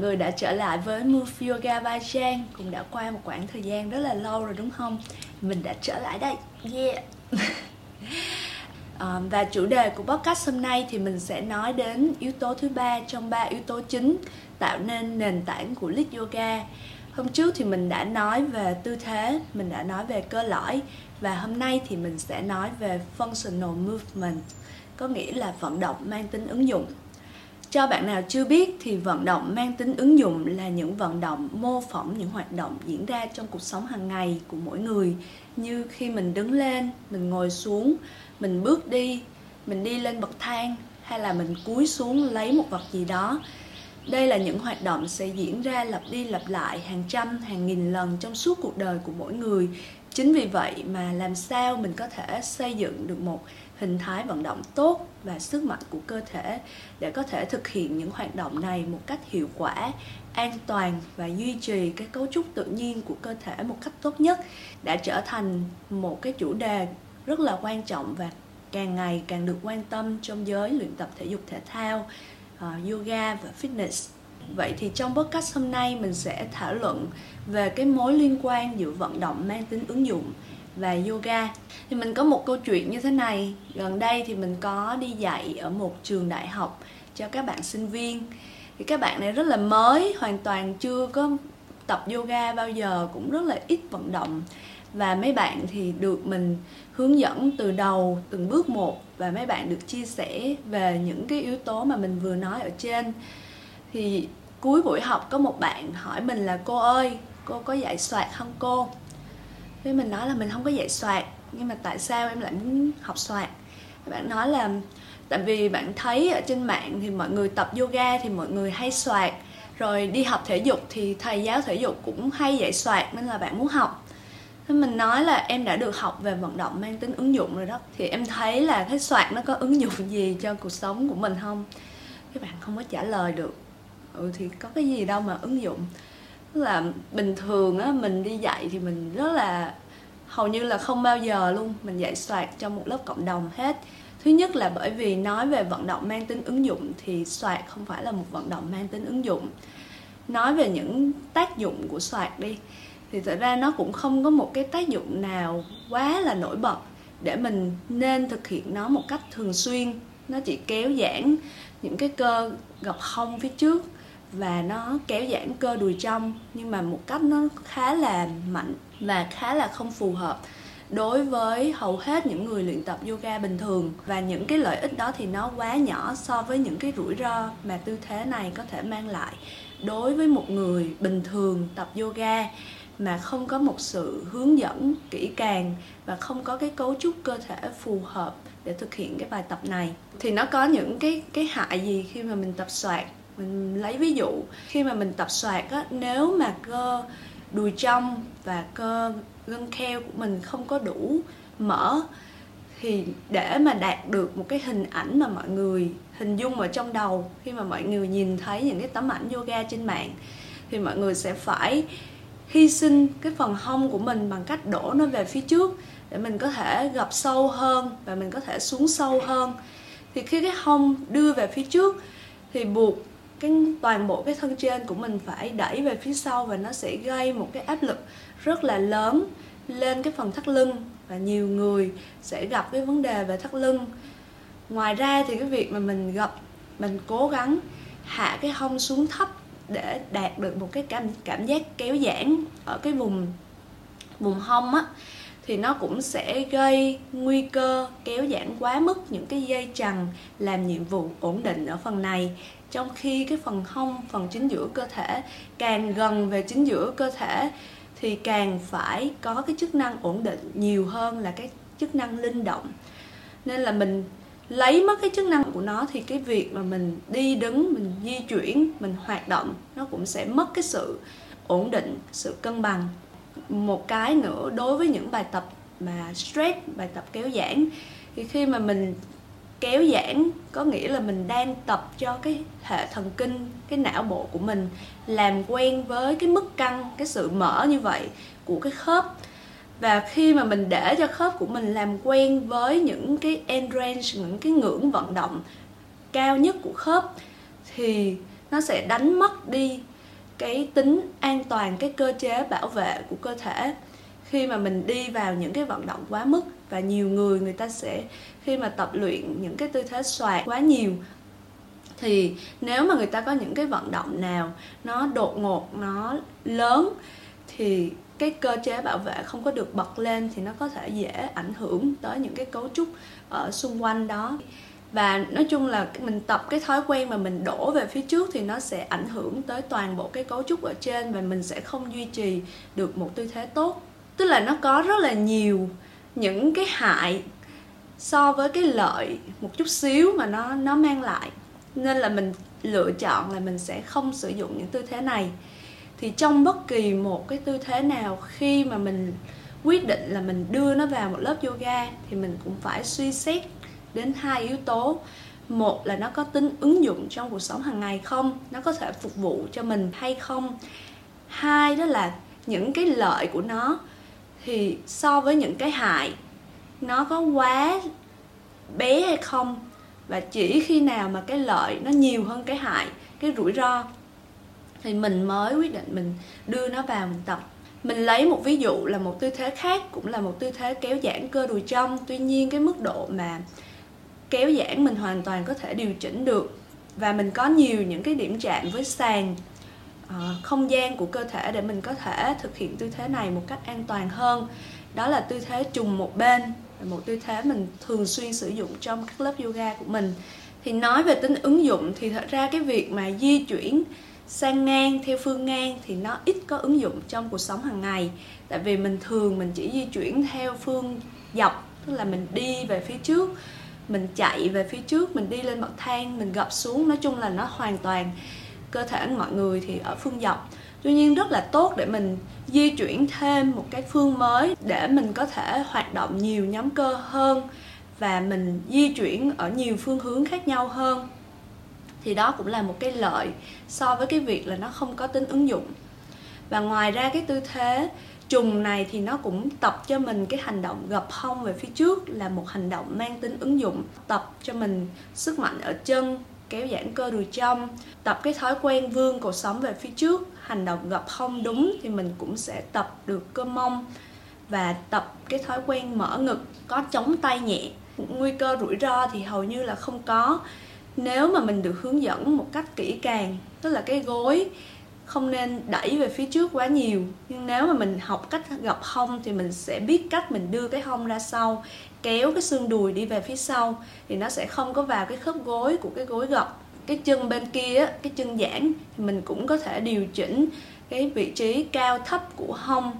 người đã trở lại với Move Yoga Ba Trang Cũng đã qua một khoảng thời gian rất là lâu rồi đúng không? Mình đã trở lại đây, yeah. Um, Và chủ đề của podcast hôm nay thì mình sẽ nói đến yếu tố thứ ba trong ba yếu tố chính Tạo nên nền tảng của Lit Yoga. Hôm trước thì mình đã nói về tư thế, mình đã nói về cơ lõi Và hôm nay thì mình sẽ nói về Functional Movement Có nghĩa là vận động mang tính ứng dụng cho bạn nào chưa biết thì vận động mang tính ứng dụng là những vận động mô phỏng những hoạt động diễn ra trong cuộc sống hàng ngày của mỗi người như khi mình đứng lên, mình ngồi xuống, mình bước đi, mình đi lên bậc thang hay là mình cúi xuống lấy một vật gì đó. Đây là những hoạt động sẽ diễn ra lặp đi lặp lại hàng trăm, hàng nghìn lần trong suốt cuộc đời của mỗi người. Chính vì vậy mà làm sao mình có thể xây dựng được một hình thái vận động tốt và sức mạnh của cơ thể để có thể thực hiện những hoạt động này một cách hiệu quả, an toàn và duy trì cái cấu trúc tự nhiên của cơ thể một cách tốt nhất đã trở thành một cái chủ đề rất là quan trọng và càng ngày càng được quan tâm trong giới luyện tập thể dục thể thao ờ, yoga và fitness vậy thì trong podcast hôm nay mình sẽ thảo luận về cái mối liên quan giữa vận động mang tính ứng dụng và yoga. Thì mình có một câu chuyện như thế này. Gần đây thì mình có đi dạy ở một trường đại học cho các bạn sinh viên. Thì các bạn này rất là mới, hoàn toàn chưa có tập yoga bao giờ, cũng rất là ít vận động. Và mấy bạn thì được mình hướng dẫn từ đầu, từng bước một. Và mấy bạn được chia sẻ về những cái yếu tố mà mình vừa nói ở trên thì cuối buổi học có một bạn hỏi mình là, cô ơi, cô có dạy soạt không cô? Với mình nói là, mình không có dạy soạt, nhưng mà tại sao em lại muốn học soạt? Bạn nói là, tại vì bạn thấy ở trên mạng thì mọi người tập yoga thì mọi người hay soạt, rồi đi học thể dục thì thầy giáo thể dục cũng hay dạy soạt nên là bạn muốn học. Thế mình nói là, em đã được học về vận động mang tính ứng dụng rồi đó. Thì em thấy là cái soạt nó có ứng dụng gì cho cuộc sống của mình không? Các bạn không có trả lời được ừ thì có cái gì đâu mà ứng dụng. Tức là bình thường á, mình đi dạy thì mình rất là, hầu như là không bao giờ luôn. Mình dạy soạt trong một lớp cộng đồng hết. Thứ nhất là bởi vì nói về vận động mang tính ứng dụng thì soạt không phải là một vận động mang tính ứng dụng. Nói về những tác dụng của soạt đi, thì thật ra nó cũng không có một cái tác dụng nào quá là nổi bật để mình nên thực hiện nó một cách thường xuyên. Nó chỉ kéo giãn những cái cơ gập hông phía trước và nó kéo giãn cơ đùi trong, nhưng mà một cách nó khá là mạnh và khá là không phù hợp đối với hầu hết những người luyện tập yoga bình thường. Và những cái lợi ích đó thì nó quá nhỏ so với những cái rủi ro mà tư thế này có thể mang lại đối với một người bình thường tập yoga mà không có một sự hướng dẫn kỹ càng và không có cái cấu trúc cơ thể phù hợp để thực hiện cái bài tập này. Thì nó có những cái cái hại gì khi mà mình tập soạn? Mình lấy ví dụ, khi mà mình tập soạt á, nếu mà cơ đùi trong và cơ gân keo của mình không có đủ mở thì để mà đạt được một cái hình ảnh mà mọi người hình dung ở trong đầu, khi mà mọi người nhìn thấy những cái tấm ảnh yoga trên mạng, thì mọi người sẽ phải hy sinh cái phần hông của mình bằng cách đổ nó về phía trước để mình có thể gập sâu hơn và mình có thể xuống sâu hơn. Thì khi cái hông đưa về phía trước, thì buộc cái toàn bộ cái thân trên của mình phải đẩy về phía sau và nó sẽ gây một cái áp lực rất là lớn lên cái phần thắt lưng. Và nhiều người sẽ gặp cái vấn đề về thắt lưng. Ngoài ra thì cái việc mà mình gặp, mình cố gắng hạ cái hông xuống thấp để đạt được một cái cảm cảm giác kéo giãn ở cái vùng vùng hông á, thì nó cũng sẽ gây nguy cơ kéo giãn quá mức những cái dây chằng làm nhiệm vụ ổn định ở phần này trong khi cái phần hông, phần chính giữa cơ thể, càng gần về chính giữa cơ thể thì càng phải có cái chức năng ổn định nhiều hơn là cái chức năng linh động. Nên là mình lấy mất cái chức năng của nó thì cái việc mà mình đi đứng, mình di chuyển, mình hoạt động nó cũng sẽ mất cái sự ổn định, sự cân bằng. Một cái nữa, đối với những bài tập mà stress, bài tập kéo giãn, thì khi mà mình kéo giãn, có nghĩa là mình đang tập cho cái hệ thần kinh, cái não bộ của mình làm quen với cái mức căng, cái sự mở như vậy của cái khớp. Và khi mà mình để cho khớp của mình làm quen với những cái end range những cái ngưỡng vận động cao nhất của khớp, thì nó sẽ đánh mất đi cái tính an toàn, cái cơ chế bảo vệ của cơ thể khi mà mình đi vào những cái vận động quá mức và nhiều người người ta sẽ khi mà tập luyện những cái tư thế xoạc quá nhiều, thì nếu mà người ta có những cái vận động nào nó đột ngột, nó lớn, thì cái cơ chế bảo vệ không có được bật lên thì nó có thể dễ ảnh hưởng tới những cái cấu trúc ở xung quanh đó. Và nói chung là mình tập cái thói quen mà mình đổ về phía trước thì nó sẽ ảnh hưởng tới toàn bộ cái cấu trúc ở trên và mình sẽ không duy trì được một tư thế tốt tức là nó có rất là nhiều những cái hại so với cái lợi một chút xíu mà nó nó mang lại. Nên là mình lựa chọn là mình sẽ không sử dụng những tư thế này. Thì trong bất kỳ một cái tư thế nào khi mà mình quyết định là mình đưa nó vào một lớp yoga thì mình cũng phải suy xét đến hai yếu tố. Một là nó có tính ứng dụng trong cuộc sống hàng ngày không? Nó có thể phục vụ cho mình hay không? Hai đó là những cái lợi của nó thì so với những cái hại, nó có quá bé hay không? Và chỉ khi nào mà cái lợi nó nhiều hơn cái hại, cái rủi ro, thì mình mới quyết định mình đưa nó vào mình tập. Mình lấy một ví dụ là một tư thế khác, cũng là một tư thế kéo giãn cơ đùi trong. Tuy nhiên cái mức độ mà kéo giãn mình hoàn toàn có thể điều chỉnh được. Và mình có nhiều những cái điểm chạm với sàn uh, không gian của cơ thể để mình có thể thực hiện tư thế này một cách an toàn hơn. Đó là tư thế trùng một bên một tư thế mình thường xuyên sử dụng trong các lớp yoga của mình. Thì nói về tính ứng dụng thì thật ra cái việc mà di chuyển sang ngang theo phương ngang thì nó ít có ứng dụng trong cuộc sống hàng ngày. Tại vì mình thường mình chỉ di chuyển theo phương dọc tức là mình đi về phía trước mình chạy về phía trước mình đi lên bậc thang mình gập xuống. Nói chung là nó hoàn toàn cơ thể mọi người thì ở phương dọc. Tuy nhiên rất là tốt để mình di chuyển thêm một cái phương mới để mình có thể hoạt động nhiều nhóm cơ hơn và mình di chuyển ở nhiều phương hướng khác nhau hơn. Thì đó cũng là một cái lợi so với cái việc là nó không có tính ứng dụng. Và ngoài ra cái tư thế trùng này thì nó cũng tập cho mình cái hành động gập hông về phía trước là một hành động mang tính ứng dụng, tập cho mình sức mạnh ở chân kéo giãn cơ đùi trong tập cái thói quen vươn cột sống về phía trước. Hành động gập hông đúng thì mình cũng sẽ tập được cơ mông và tập cái thói quen mở ngực, có chống tay nhẹ. Nguy cơ rủi ro thì hầu như là không có. Nếu mà mình được hướng dẫn một cách kỹ càng, tức là cái gối không nên đẩy về phía trước quá nhiều. Nhưng nếu mà mình học cách gập hông thì mình sẽ biết cách mình đưa cái hông ra sau kéo cái xương đùi đi về phía sau thì nó sẽ không có vào cái khớp gối của cái gối gập. Cái chân bên kia cái chân giãn thì mình cũng có thể điều chỉnh cái vị trí cao thấp của hông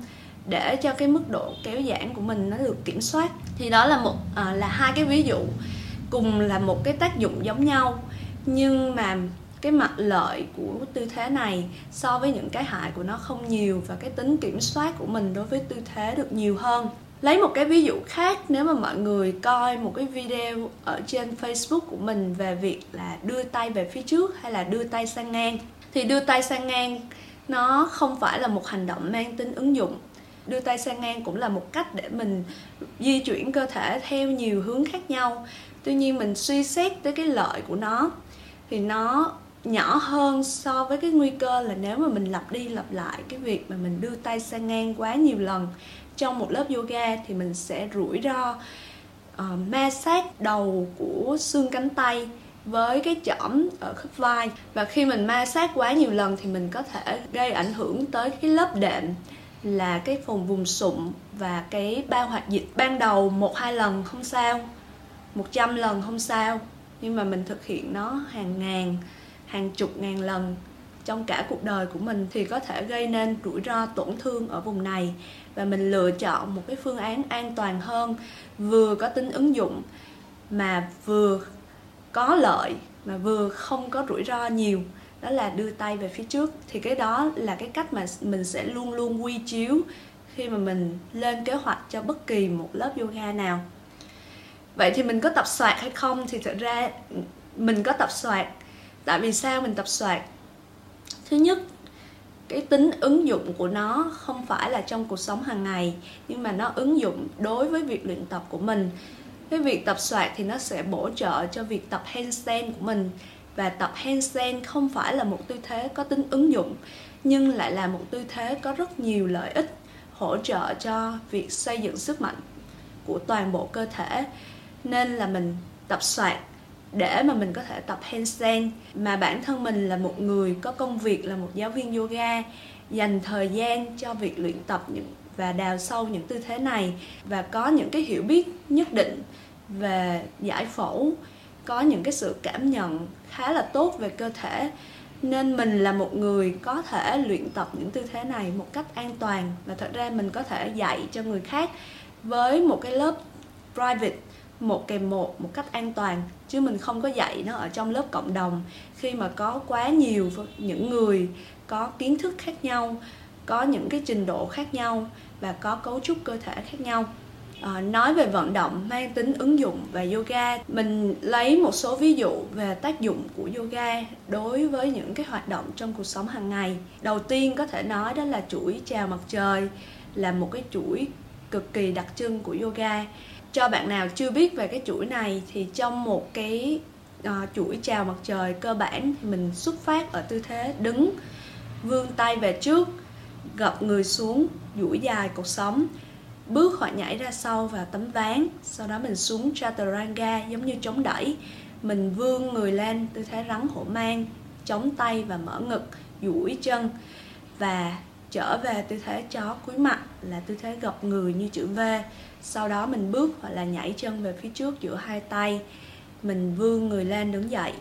để cho cái mức độ kéo giãn của mình nó được kiểm soát. Thì đó là một à, là hai cái ví dụ cùng là một cái tác dụng giống nhau. Nhưng mà cái mặt lợi của tư thế này so với những cái hại của nó không nhiều và cái tính kiểm soát của mình đối với tư thế được nhiều hơn. Lấy một cái ví dụ khác, nếu mà mọi người coi một cái video ở trên facebook của mình về việc là đưa tay về phía trước hay là đưa tay sang ngang, thì đưa tay sang ngang nó không phải là một hành động mang tính ứng dụng. Đưa tay sang ngang cũng là một cách để mình di chuyển cơ thể theo nhiều hướng khác nhau. Tuy nhiên mình suy xét tới cái lợi của nó, thì nó nhỏ hơn so với cái nguy cơ là nếu mà mình lặp đi lặp lại cái việc mà mình đưa tay sang ngang quá nhiều lần trong một lớp yoga thì mình sẽ rủi ro uh, ma sát đầu của xương cánh tay với cái chỏm ở khớp vai. Và khi mình ma sát quá nhiều lần thì mình có thể gây ảnh hưởng tới cái lớp đệm là cái phần vùng sụn và cái bao hoạt dịch. Ban đầu một hai lần không sao 100 lần không sao nhưng mà mình thực hiện nó hàng ngàn hàng chục ngàn lần. Trong cả cuộc đời của mình thì có thể gây nên rủi ro tổn thương ở vùng này. Và mình lựa chọn một cái phương án an toàn hơn, vừa có tính ứng dụng mà vừa có lợi, mà vừa không có rủi ro nhiều. Đó là đưa tay về phía trước. Thì cái đó là cái cách mà mình sẽ luôn luôn quy chiếu khi mà mình lên kế hoạch cho bất kỳ một lớp yoga nào. Vậy thì mình có tập soạt hay không? Thì thật ra ừ, mình có tập soạt tại vì sao mình tập soạt thứ nhất, cái tính ứng dụng của nó không phải là trong cuộc sống hàng ngày, nhưng mà nó ứng dụng đối với việc luyện tập của mình. Cái việc tập soạt thì nó sẽ bổ trợ cho việc tập handstand của mình. Và tập handstand không phải là một tư thế có tính ứng dụng, nhưng lại là một tư thế có rất nhiều lợi ích, hỗ trợ cho việc xây dựng sức mạnh của toàn bộ cơ thể. Nên là mình tập soạt để mà mình có thể tập handstand. Mà bản thân mình là một người có công việc là một giáo viên yoga, dành thời gian cho việc luyện tập những, và đào sâu những tư thế này, và có những cái hiểu biết nhất định về giải phẫu, có những cái sự cảm nhận khá là tốt về cơ thể. Nên mình là một người có thể luyện tập những tư thế này một cách an toàn, và thật ra mình có thể dạy cho người khác với một cái lớp private một kèm một một cách an toàn chứ mình không có dạy nó ở trong lớp cộng đồng. Khi mà có quá nhiều những người có kiến thức khác nhau có những cái trình độ khác nhau và có cấu trúc cơ thể khác nhau à, nói về vận động mang tính ứng dụng và yoga mình lấy một số ví dụ về tác dụng của yoga đối với những cái hoạt động trong cuộc sống hàng ngày. Đầu tiên có thể nói đó là chuỗi chào mặt trời là một cái chuỗi cực kỳ đặc trưng của yoga cho bạn nào chưa biết về cái chuỗi này thì trong một cái uh, chuỗi chào mặt trời cơ bản thì mình xuất phát ở tư thế đứng vươn tay về trước gập người xuống duỗi dài cột sống bước hoặc nhảy ra sau vào tấm ván sau đó mình xuống chaturanga giống như chống đẩy. Mình vươn người lên tư thế rắn hổ mang chống tay và mở ngực duỗi chân và trở về tư thế chó cúi mặt là tư thế gập người như chữ V sau đó mình bước, hoặc là nhảy chân về phía trước giữa hai tay. Mình vươn người lên đứng dậy.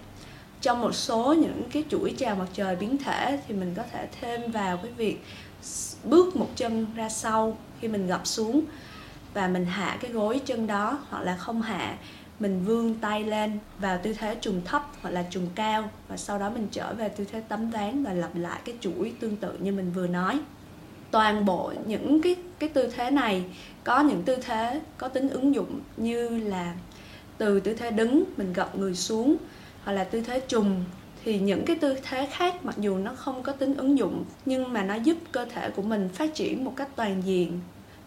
Trong một số những cái chuỗi chào mặt trời biến thể thì mình có thể thêm vào cái việc bước một chân ra sau khi mình gập xuống. Và mình hạ cái gối chân đó, hoặc là không hạ, mình vươn tay lên vào tư thế trùng thấp, hoặc là trùng cao. Và sau đó mình trở về tư thế tấm ván và lặp lại cái chuỗi tương tự như mình vừa nói toàn bộ những cái cái tư thế này. Có những tư thế có tính ứng dụng như là từ tư thế đứng, mình gập người xuống, hoặc là tư thế trùng, thì những cái tư thế khác mặc dù nó không có tính ứng dụng, nhưng mà nó giúp cơ thể của mình phát triển một cách toàn diện.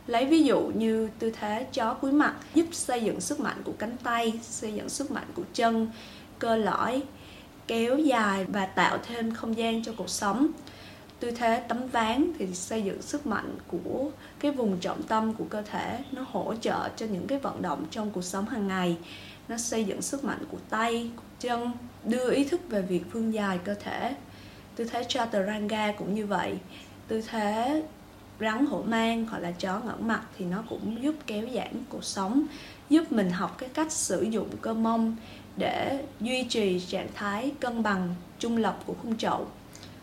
Lấy ví dụ như tư thế chó cúi mặt, giúp xây dựng sức mạnh của cánh tay, xây dựng sức mạnh của chân, cơ lõi, kéo dài và tạo thêm không gian cho cuộc sống tư thế tấm ván thì xây dựng sức mạnh của cái vùng trọng tâm của cơ thể. Nó hỗ trợ cho những cái vận động trong cuộc sống hàng ngày. Nó xây dựng sức mạnh của tay, của chân, đưa ý thức về việc phương dài cơ thể. Tư thế chaturanga cũng như vậy. Tư thế rắn hổ mang hoặc là chó ngẩng mặt thì nó cũng giúp kéo giãn cuộc sống, giúp mình học cái cách sử dụng cơ mông để duy trì trạng thái cân bằng, trung lập của khung chậu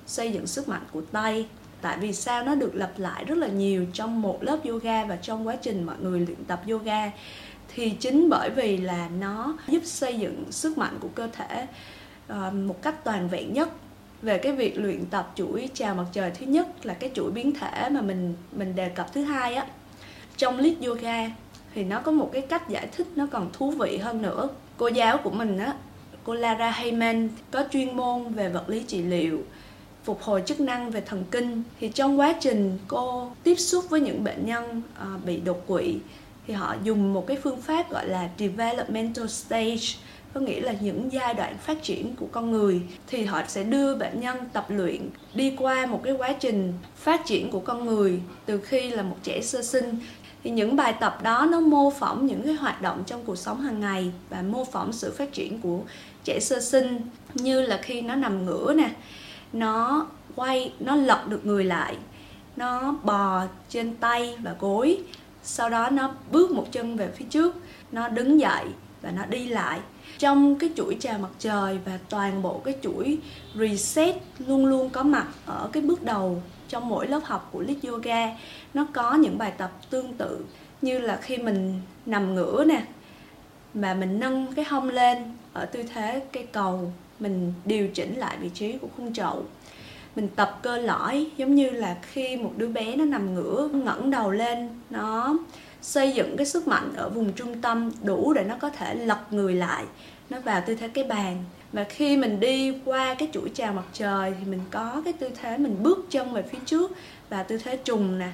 xây dựng sức mạnh của tay. Tại vì sao? Nó được lặp lại rất là nhiều trong một lớp yoga và trong quá trình mọi người luyện tập yoga. Thì chính bởi vì là nó giúp xây dựng sức mạnh của cơ thể ờ, một cách toàn vẹn nhất. Về cái việc luyện tập chuỗi chào mặt trời thứ nhất là cái chuỗi biến thể mà mình mình đề cập thứ hai á. Trong lít yoga thì nó có một cái cách giải thích nó còn thú vị hơn nữa. Cô giáo của mình á, cô Lara Heyman, có chuyên môn về vật lý trị liệu phục hồi chức năng về thần kinh thì trong quá trình cô tiếp xúc với những bệnh nhân uh, bị đột quỵ thì họ dùng một cái phương pháp gọi là developmental stage có nghĩa là những giai đoạn phát triển của con người. Thì họ sẽ đưa bệnh nhân tập luyện đi qua một cái quá trình phát triển của con người từ khi là một trẻ sơ sinh. Thì những bài tập đó nó mô phỏng những cái hoạt động trong cuộc sống hàng ngày và mô phỏng sự phát triển của trẻ sơ sinh như là khi nó nằm ngửa nè nó quay, nó lật được người lại. Nó bò trên tay và gối. Sau đó nó bước một chân về phía trước. Nó đứng dậy và nó đi lại. Trong cái chuỗi chào mặt trời và toàn bộ cái chuỗi reset luôn luôn có mặt ở cái bước đầu trong mỗi lớp học của Lit Yoga, nó có những bài tập tương tự. Như là khi mình nằm ngửa nè, mà mình nâng cái hông lên ở tư thế cây cầu mình điều chỉnh lại vị trí của khung chậu. Mình tập cơ lõi, giống như là khi một đứa bé nó nằm ngửa ngẩng đầu lên, nó xây dựng cái sức mạnh ở vùng trung tâm đủ để nó có thể lật người lại, nó vào tư thế cái bàn. Và khi mình đi qua cái chuỗi chào mặt trời thì mình có cái tư thế mình bước chân về phía trước và tư thế trùng nè,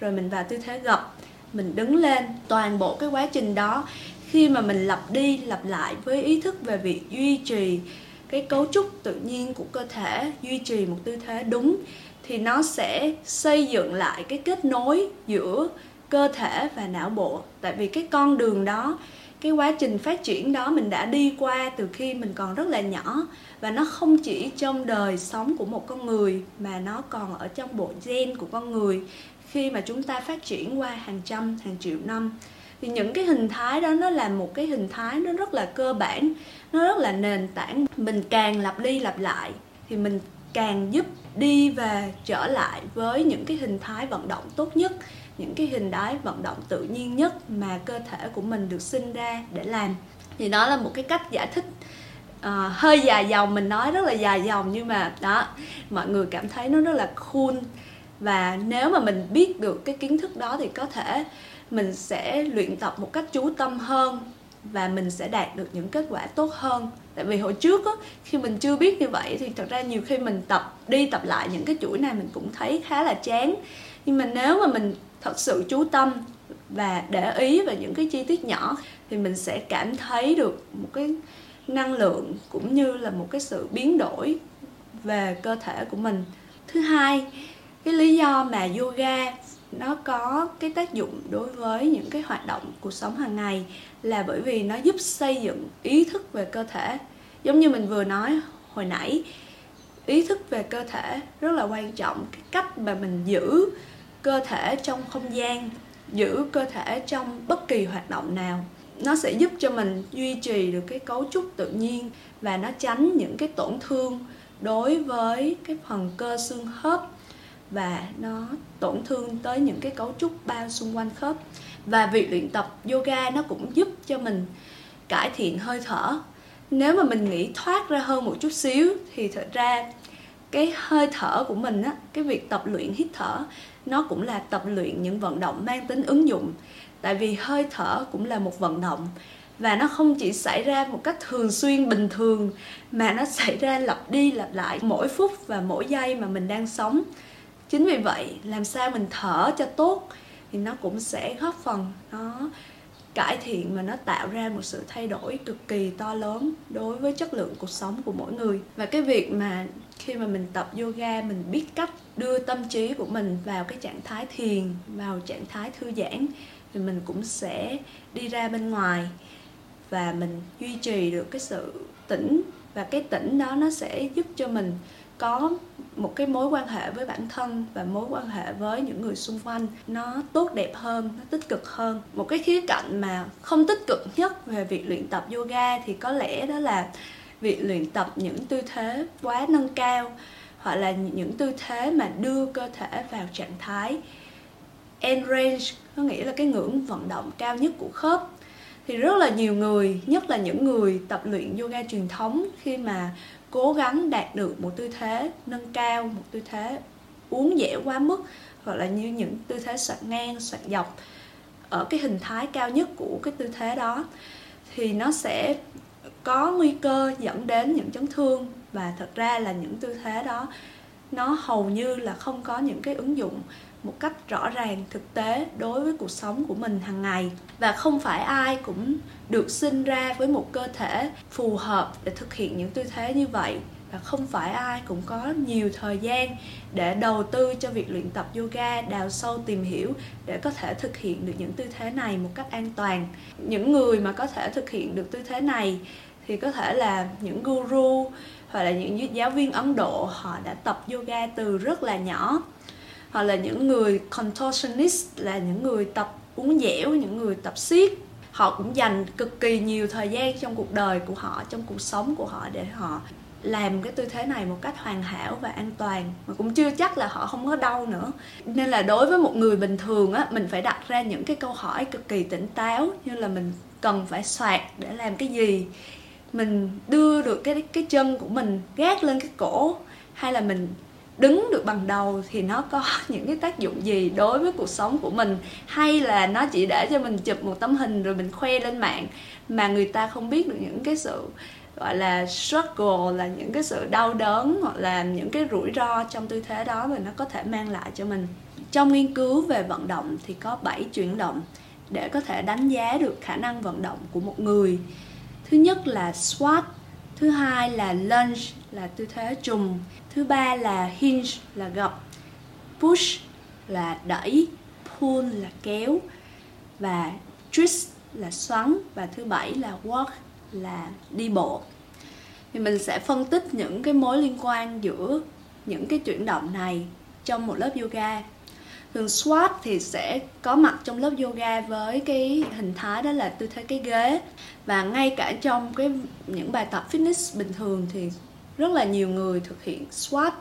rồi mình vào tư thế gập. Mình đứng lên, toàn bộ cái quá trình đó, khi mà mình lặp đi lặp lại với ý thức về việc duy trì cái cấu trúc tự nhiên của cơ thể duy trì một tư thế đúng, thì nó sẽ xây dựng lại cái kết nối giữa cơ thể và não bộ. Tại vì cái con đường đó, cái quá trình phát triển đó mình đã đi qua từ khi mình còn rất là nhỏ, và nó không chỉ trong đời sống của một con người, mà nó còn ở trong bộ gen của con người khi mà chúng ta phát triển qua hàng trăm, hàng triệu năm thì những cái hình thái đó nó là một cái hình thái nó rất là cơ bản nó rất là nền tảng. Mình càng lặp đi lặp lại thì mình càng giúp đi và trở lại với những cái hình thái vận động tốt nhất những cái hình thái vận động tự nhiên nhất mà cơ thể của mình được sinh ra để làm. Thì đó là một cái cách giải thích uh, hơi dài dòng mình nói rất là dài dòng nhưng mà đó mọi người cảm thấy nó rất là cool. Và nếu mà mình biết được cái kiến thức đó thì có thể mình sẽ luyện tập một cách chú tâm hơn và mình sẽ đạt được những kết quả tốt hơn. Tại vì hồi trước á, khi mình chưa biết như vậy thì thật ra nhiều khi mình tập đi tập lại những cái chuỗi này mình cũng thấy khá là chán. Nhưng mà nếu mà mình thật sự chú tâm và để ý vào những cái chi tiết nhỏ thì mình sẽ cảm thấy được một cái năng lượng cũng như là một cái sự biến đổi về cơ thể của mình. Thứ hai cái lý do mà yoga nó có cái tác dụng đối với những cái hoạt động cuộc sống hàng ngày là bởi vì nó giúp xây dựng ý thức về cơ thể. Giống như mình vừa nói hồi nãy, ý thức về cơ thể rất là quan trọng, cái cách mà mình giữ cơ thể trong không gian, giữ cơ thể trong bất kỳ hoạt động nào. Nó sẽ giúp cho mình duy trì được cái cấu trúc tự nhiên và nó tránh những cái tổn thương đối với cái phần cơ xương khớp và nó tổn thương tới những cái cấu trúc bao xung quanh khớp. Và việc luyện tập yoga nó cũng giúp cho mình cải thiện hơi thở. Nếu mà mình nghĩ thoát ra hơn một chút xíu thì thật ra cái hơi thở của mình á, cái việc tập luyện hít thở, nó cũng là tập luyện những vận động mang tính ứng dụng. Tại vì hơi thở cũng là một vận động và nó không chỉ xảy ra một cách thường xuyên, bình thường, mà nó xảy ra lặp đi lặp lại mỗi phút và mỗi giây mà mình đang sống chính vì vậy, làm sao mình thở cho tốt thì nó cũng sẽ góp phần, nó cải thiện và nó tạo ra một sự thay đổi cực kỳ to lớn đối với chất lượng cuộc sống của mỗi người. Và cái việc mà khi mà mình tập yoga, mình biết cách đưa tâm trí của mình vào cái trạng thái thiền, vào trạng thái thư giãn, thì mình cũng sẽ đi ra bên ngoài và mình duy trì được cái sự tỉnh và cái tỉnh đó nó sẽ giúp cho mình có một cái mối quan hệ với bản thân và mối quan hệ với những người xung quanh. Nó tốt đẹp hơn, nó tích cực hơn. Một cái khía cạnh mà không tích cực nhất về việc luyện tập yoga thì có lẽ đó là việc luyện tập những tư thế quá nâng cao, hoặc là những tư thế mà đưa cơ thể vào trạng thái end range, có nghĩa là cái ngưỡng vận động cao nhất của khớp. Thì rất là nhiều người, nhất là những người tập luyện yoga truyền thống khi mà cố gắng đạt được một tư thế, nâng cao một tư thế, uốn dẻo quá mức, hoặc là như những tư thế soạn ngang soạn dọc ở cái hình thái cao nhất của cái tư thế đó, thì nó sẽ có nguy cơ dẫn đến những chấn thương. Và thật ra là những tư thế đó nó hầu như là không có những cái ứng dụng một cách rõ ràng, thực tế đối với cuộc sống của mình hàng ngày. Và không phải ai cũng được sinh ra với một cơ thể phù hợp để thực hiện những tư thế như vậy. Và không phải ai cũng có nhiều thời gian để đầu tư cho việc luyện tập yoga, đào sâu tìm hiểu để có thể thực hiện được những tư thế này một cách an toàn. Những người mà có thể thực hiện được tư thế này thì có thể là những guru hoặc là những giáo viên ấn độ, họ đã tập yoga từ rất là nhỏ. Hoặc là những người contortionist, là những người tập uốn dẻo, những người tập siết. Họ cũng dành cực kỳ nhiều thời gian trong cuộc đời của họ, trong cuộc sống của họ để họ làm cái tư thế này một cách hoàn hảo và an toàn. Mà cũng chưa chắc là họ không có đau nữa. Nên là đối với một người bình thường á, mình phải đặt ra những cái câu hỏi cực kỳ tỉnh táo, như là mình cần phải soạt để làm cái gì mình đưa được cái cái chân của mình gác lên cái cổ, hay là mình đứng được bằng đầu thì nó có những cái tác dụng gì đối với cuộc sống của mình? Hay là nó chỉ để cho mình chụp một tấm hình rồi mình khoe lên mạng mà người ta không biết được những cái sự, gọi là, struggle, là những cái sự đau đớn hoặc là những cái rủi ro trong tư thế đó mà nó có thể mang lại cho mình? Trong nghiên cứu về vận động thì có 7 chuyển động để có thể đánh giá được khả năng vận động của một người thứ nhất là squat, thứ hai là lunge, là tư thế trùng, thứ ba là hinge, là gập, push, là đẩy, pull, là kéo, và twist, là xoắn, và thứ bảy là walk, là đi bộ. Thì mình sẽ phân tích những cái mối liên quan giữa những cái chuyển động này trong một lớp yoga thường squat thì sẽ có mặt trong lớp yoga với cái hình thái đó là tư thế cái ghế. Và ngay cả trong cái những bài tập fitness bình thường thì rất là nhiều người thực hiện squat.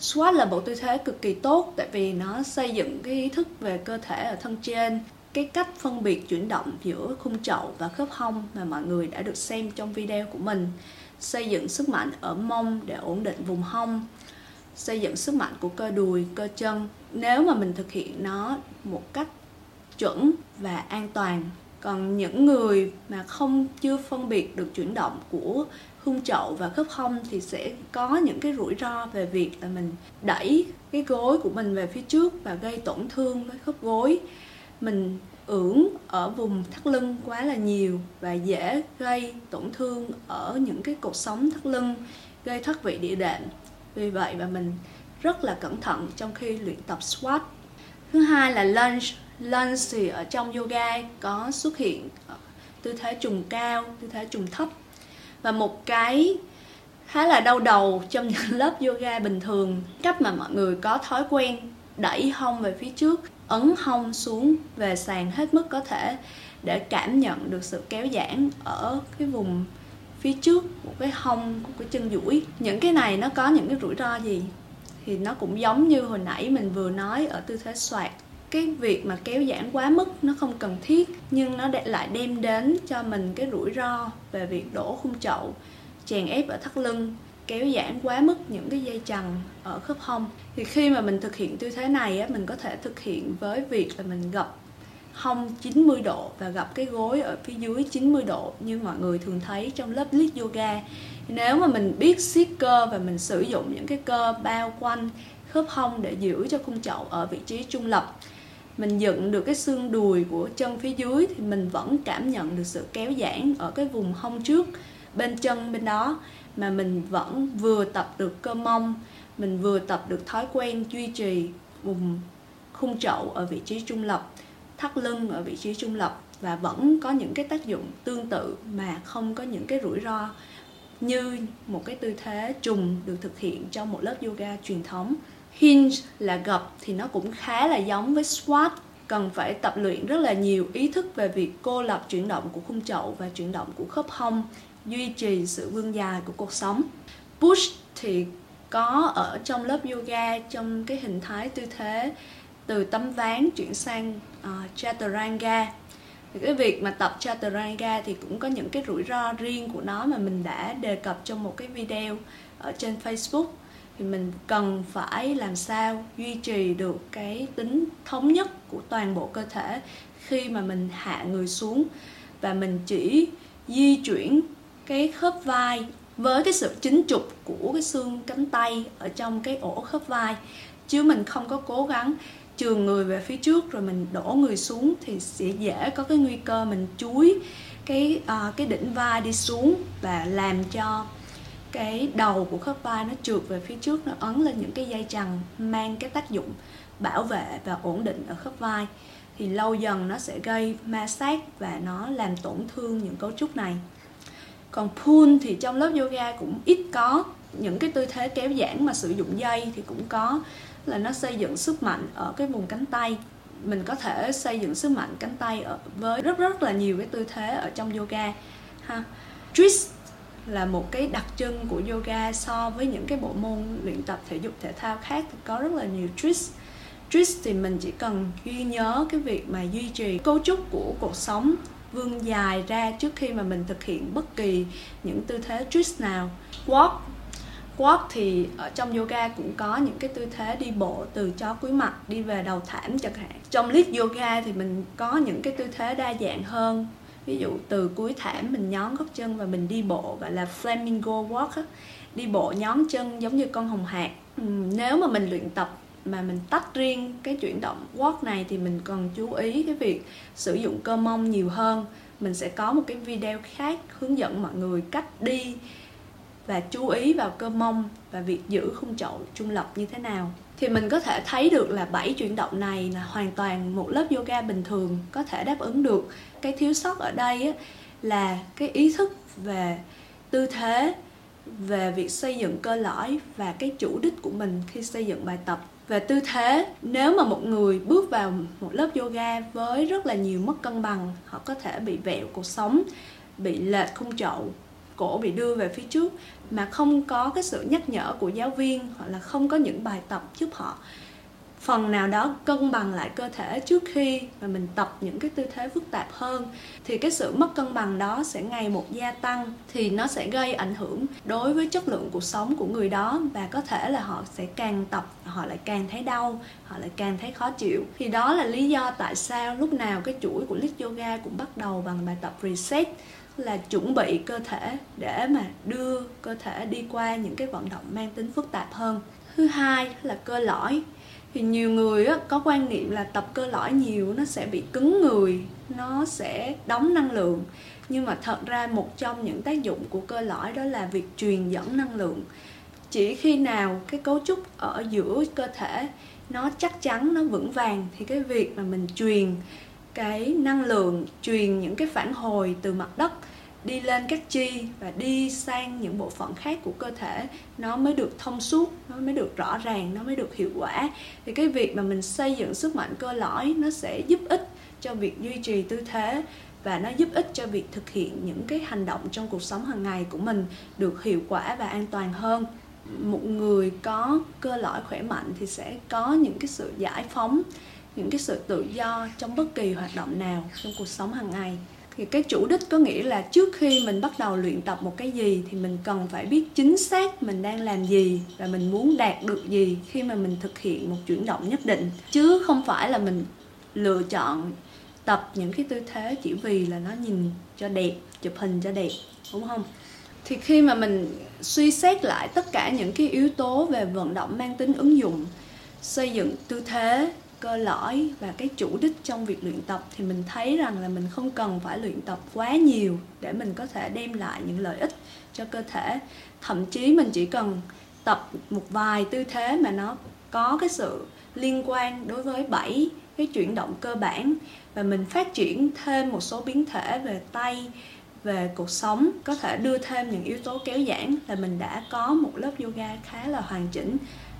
Squat là bộ tư thế cực kỳ tốt tại vì nó xây dựng cái ý thức về cơ thể ở thân trên. Cái cách phân biệt chuyển động giữa khung chậu và khớp hông mà mọi người đã được xem trong video của mình, xây dựng sức mạnh ở mông để ổn định vùng hông xây dựng sức mạnh của cơ đùi, cơ chân. Nếu mà mình thực hiện nó một cách chuẩn và an toàn, còn những người mà không, chưa phân biệt được chuyển động của khung chậu và khớp hông thì sẽ có những cái rủi ro về việc là mình đẩy cái gối của mình về phía trước và gây tổn thương với khớp gối. Mình ưỡn ở vùng thắt lưng quá là nhiều và dễ gây tổn thương ở những cái cột sống thắt lưng, gây thoát vị địa đệm vì vậy mà mình rất là cẩn thận trong khi luyện tập squat. Thứ hai là lunge. Lunge thì ở trong yoga có xuất hiện ờ, tư thế trùng cao, tư thế trùng thấp. Và một cái khá là đau đầu trong những lớp yoga bình thường, cách mà mọi người có thói quen đẩy hông về phía trước, ấn hông xuống về sàn hết mức có thể để cảm nhận được sự kéo giãn ở cái vùng phía trước một cái hông của cái chân duỗi. Những cái này nó có những cái rủi ro gì? Thì nó cũng giống như hồi nãy mình vừa nói ở tư thế soạt. Cái việc mà kéo giãn quá mức nó không cần thiết nhưng nó lại đem đến cho mình cái rủi ro về việc đổ khung chậu chèn ép ở thắt lưng kéo giãn quá mức những cái dây chằng ở khớp hông. Thì khi mà mình thực hiện tư thế này á, mình có thể thực hiện với việc là mình gập hông 90 độ và gặp cái gối ở phía dưới 90 độ như mọi người thường thấy trong lớp lít yoga. Nếu mà mình biết siết cơ và mình sử dụng những cái cơ bao quanh khớp hông để giữ cho khung chậu ở vị trí trung lập, mình dựng được cái xương đùi của chân phía dưới thì mình vẫn cảm nhận được sự kéo giãn ở cái vùng hông trước, bên chân bên đó, mà mình vẫn vừa tập được cơ mông, mình vừa tập được thói quen duy trì vùng khung chậu ở vị trí trung lập thắt lưng ở vị trí trung lập và vẫn có những cái tác dụng tương tự mà không có những cái rủi ro như một cái tư thế trùng được thực hiện trong một lớp yoga truyền thống. Hinge là gập thì nó cũng khá là giống với squat, cần phải tập luyện rất là nhiều ý thức về việc cô lập chuyển động của khung chậu và chuyển động của khớp hông, duy trì sự vươn dài của cuộc sống. Push thì có ở trong lớp yoga, trong cái hình thái tư thế từ tấm ván chuyển sang uh, chaturanga. Thì cái việc mà tập chaturanga thì cũng có những cái rủi ro riêng của nó mà mình đã đề cập trong một cái video ở trên Facebook. Thì mình cần phải làm sao duy trì được cái tính thống nhất của toàn bộ cơ thể khi mà mình hạ người xuống. Và mình chỉ di chuyển cái khớp vai với cái sự chính trục của cái xương cánh tay ở trong cái ổ khớp vai. Chứ mình không có cố gắng trường người về phía trước rồi mình đổ người xuống thì sẽ dễ có cái nguy cơ mình chuối cái uh, cái đỉnh vai đi xuống và làm cho cái đầu của khớp vai nó trượt về phía trước nó ấn lên những cái dây chằng mang cái tác dụng bảo vệ và ổn định ở khớp vai. Thì lâu dần nó sẽ gây ma sát và nó làm tổn thương những cấu trúc này. Còn pull thì trong lớp yoga cũng ít có. Những cái tư thế kéo giãn mà sử dụng dây thì cũng có là nó xây dựng sức mạnh ở cái vùng cánh tay. Mình có thể xây dựng sức mạnh cánh tay ở với rất rất là nhiều cái tư thế ở trong yoga, ha. Twist là một cái đặc trưng của yoga so với những cái bộ môn luyện tập thể dục thể thao khác thì có rất là nhiều twist. Twist thì mình chỉ cần ghi nhớ cái việc mà duy trì cấu trúc của cuộc sống vươn dài ra trước khi mà mình thực hiện bất kỳ những tư thế twist nào. Walk walk thì ở trong yoga cũng có những cái tư thế đi bộ từ chó cuối mặt đi về đầu thảm chẳng hạn. Trong lít yoga thì mình có những cái tư thế đa dạng hơn. Ví dụ từ cuối thảm mình nhón gót chân và mình đi bộ, gọi là flamingo walk á. đi bộ nhón chân giống như con hồng hạc. Nếu mà mình luyện tập mà mình tách riêng cái chuyển động walk này thì mình cần chú ý cái việc sử dụng cơ mông nhiều hơn. Mình sẽ có một cái video khác hướng dẫn mọi người cách đi và chú ý vào cơ mông và việc giữ khung chậu trung lập như thế nào. Thì mình có thể thấy được là bảy chuyển động này là hoàn toàn một lớp yoga bình thường có thể đáp ứng được cái thiếu sót ở đây á, là cái ý thức về tư thế về việc xây dựng cơ lõi và cái chủ đích của mình khi xây dựng bài tập. Về tư thế nếu mà một người bước vào một lớp yoga với rất là nhiều mất cân bằng họ có thể bị vẹo cuộc sống bị lệch khung chậu cổ bị đưa về phía trước mà không có cái sự nhắc nhở của giáo viên hoặc là không có những bài tập giúp họ. Phần nào đó cân bằng lại cơ thể trước khi mà mình tập những cái tư thế phức tạp hơn, thì cái sự mất cân bằng đó sẽ ngày một gia tăng thì nó sẽ gây ảnh hưởng đối với chất lượng cuộc sống của người đó và có thể là họ sẽ càng tập, họ lại càng thấy đau, họ lại càng thấy khó chịu. Thì đó là lý do tại sao lúc nào cái chuỗi của lít yoga cũng bắt đầu bằng bài tập reset là chuẩn bị cơ thể để mà đưa cơ thể đi qua những cái vận động mang tính phức tạp hơn. Thứ hai là cơ lõi. Thì nhiều người có quan niệm là tập cơ lõi nhiều nó sẽ bị cứng người, nó sẽ đóng năng lượng. Nhưng mà thật ra một trong những tác dụng của cơ lõi đó là việc truyền dẫn năng lượng. Chỉ khi nào cái cấu trúc ở giữa cơ thể nó chắc chắn, nó vững vàng thì cái việc mà mình truyền cái năng lượng truyền những cái phản hồi từ mặt đất đi lên các chi và đi sang những bộ phận khác của cơ thể, nó mới được thông suốt, nó mới được rõ ràng, nó mới được hiệu quả. Thì cái việc mà mình xây dựng sức mạnh cơ lõi nó sẽ giúp ích cho việc duy trì tư thế và nó giúp ích cho việc thực hiện những cái hành động trong cuộc sống hàng ngày của mình được hiệu quả và an toàn hơn. Một người có cơ lõi khỏe mạnh thì sẽ có những cái sự giải phóng những cái sự tự do trong bất kỳ hoạt động nào trong cuộc sống hàng ngày. Thì cái chủ đích có nghĩa là trước khi mình bắt đầu luyện tập một cái gì thì mình cần phải biết chính xác mình đang làm gì và mình muốn đạt được gì khi mà mình thực hiện một chuyển động nhất định. Chứ không phải là mình lựa chọn tập những cái tư thế chỉ vì là nó nhìn cho đẹp, chụp hình cho đẹp, đúng không? Thì khi mà mình suy xét lại tất cả những cái yếu tố về vận động mang tính ứng dụng, xây dựng tư thế cơ lõi và cái chủ đích trong việc luyện tập thì mình thấy rằng là mình không cần phải luyện tập quá nhiều để mình có thể đem lại những lợi ích cho cơ thể. Thậm chí mình chỉ cần tập một vài tư thế mà nó có cái sự liên quan đối với bảy cái chuyển động cơ bản và mình phát triển thêm một số biến thể về tay, về cuộc sống, có thể đưa thêm những yếu tố kéo giãn là mình đã có một lớp yoga khá là hoàn chỉnh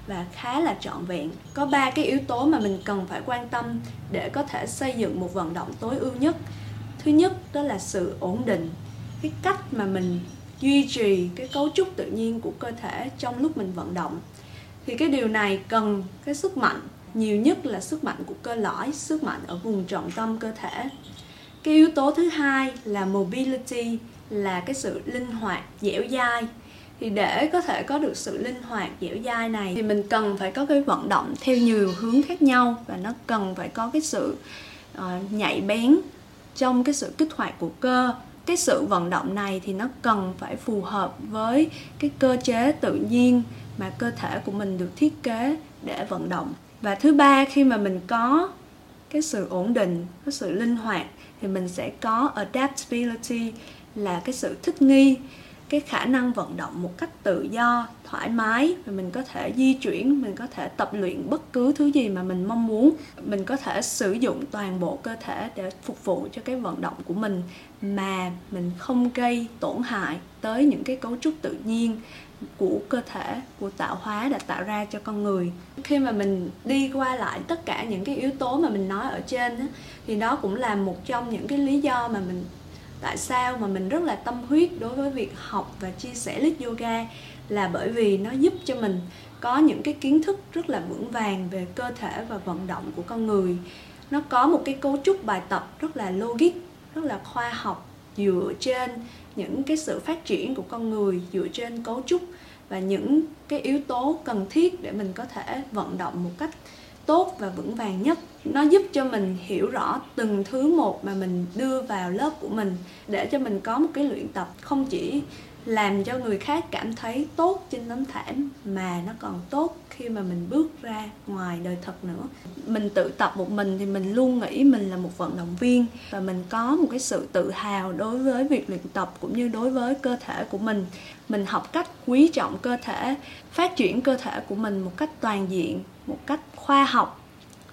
và khá là trọn vẹn. Có ba cái yếu tố mà mình cần phải quan tâm để có thể xây dựng một vận động tối ưu nhất. Thứ nhất, đó là sự ổn định. Cái cách mà mình duy trì cái cấu trúc tự nhiên của cơ thể trong lúc mình vận động. Thì cái điều này cần cái sức mạnh, nhiều nhất là sức mạnh của cơ lõi, sức mạnh ở vùng trọng tâm cơ thể. Cái yếu tố thứ hai là mobility, là cái sự linh hoạt, dẻo dai thì để có thể có được sự linh hoạt dẻo dai này thì mình cần phải có cái vận động theo nhiều hướng khác nhau. Và nó cần phải có cái sự uh, nhạy bén trong cái sự kích hoạt của cơ. Cái sự vận động này thì nó cần phải phù hợp với cái cơ chế tự nhiên mà cơ thể của mình được thiết kế để vận động. Và thứ ba khi mà mình có cái sự ổn định có sự linh hoạt thì mình sẽ có adaptability là cái sự thích nghi cái khả năng vận động một cách tự do, thoải mái, và mình có thể di chuyển, mình có thể tập luyện bất cứ thứ gì mà mình mong muốn. Mình có thể sử dụng toàn bộ cơ thể để phục vụ cho cái vận động của mình, mà mình không gây tổn hại tới những cái cấu trúc tự nhiên của cơ thể, của tạo hóa đã tạo ra cho con người. Khi mà mình đi qua lại tất cả những cái yếu tố mà mình nói ở trên thì đó cũng là một trong những cái lý do mà mình tại sao mà mình rất là tâm huyết đối với việc học và chia sẻ lít yoga? Là bởi vì nó giúp cho mình có những cái kiến thức rất là vững vàng về cơ thể và vận động của con người. Nó có một cái cấu trúc bài tập rất là logic, rất là khoa học, dựa trên những cái sự phát triển của con người, dựa trên cấu trúc và những cái yếu tố cần thiết để mình có thể vận động một cách tốt và vững vàng nhất. Nó giúp cho mình hiểu rõ từng thứ một mà mình đưa vào lớp của mình, để cho mình có một cái luyện tập không chỉ làm cho người khác cảm thấy tốt trên tấm thảm mà nó còn tốt khi mà mình bước ra ngoài đời thật nữa. Mình tự tập một mình thì mình luôn nghĩ mình là một vận động viên và mình có một cái sự tự hào đối với việc luyện tập cũng như đối với cơ thể của mình. Mình học cách quý trọng cơ thể, phát triển cơ thể của mình một cách toàn diện, một cách khoa học,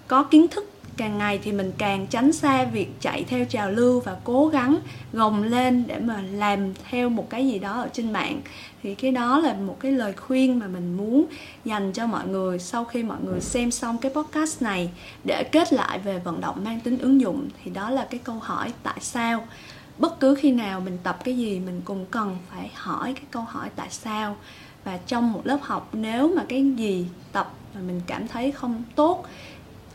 có kiến thức càng ngày thì mình càng tránh xa việc chạy theo trào lưu và cố gắng gồng lên để mà làm theo một cái gì đó ở trên mạng. Thì cái đó là một cái lời khuyên mà mình muốn dành cho mọi người sau khi mọi người xem xong cái podcast này. Để kết lại về vận động mang tính ứng dụng thì đó là cái câu hỏi tại sao. Bất cứ khi nào mình tập cái gì, mình cũng cần phải hỏi cái câu hỏi tại sao. Và trong một lớp học, nếu mà cái gì tập mà mình cảm thấy không tốt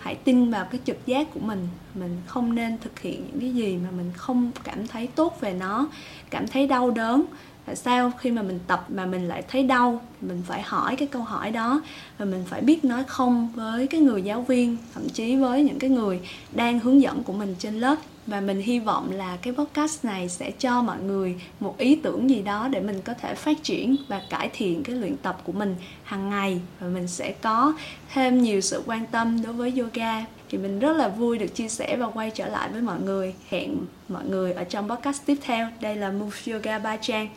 hãy tin vào cái trực giác của mình. Mình không nên thực hiện những cái gì mà mình không cảm thấy tốt về nó, cảm thấy đau đớn tại sao khi mà mình tập mà mình lại thấy đau, mình phải hỏi cái câu hỏi đó và mình phải biết nói không với cái người giáo viên, thậm chí với những cái người đang hướng dẫn của mình trên lớp? Và mình hy vọng là cái podcast này sẽ cho mọi người một ý tưởng gì đó để mình có thể phát triển và cải thiện cái luyện tập của mình hàng ngày. Và mình sẽ có thêm nhiều sự quan tâm đối với yoga thì mình rất là vui được chia sẻ và quay trở lại với mọi người. Hẹn mọi người ở trong podcast tiếp theo. Đây là Move Yoga Ba Trang.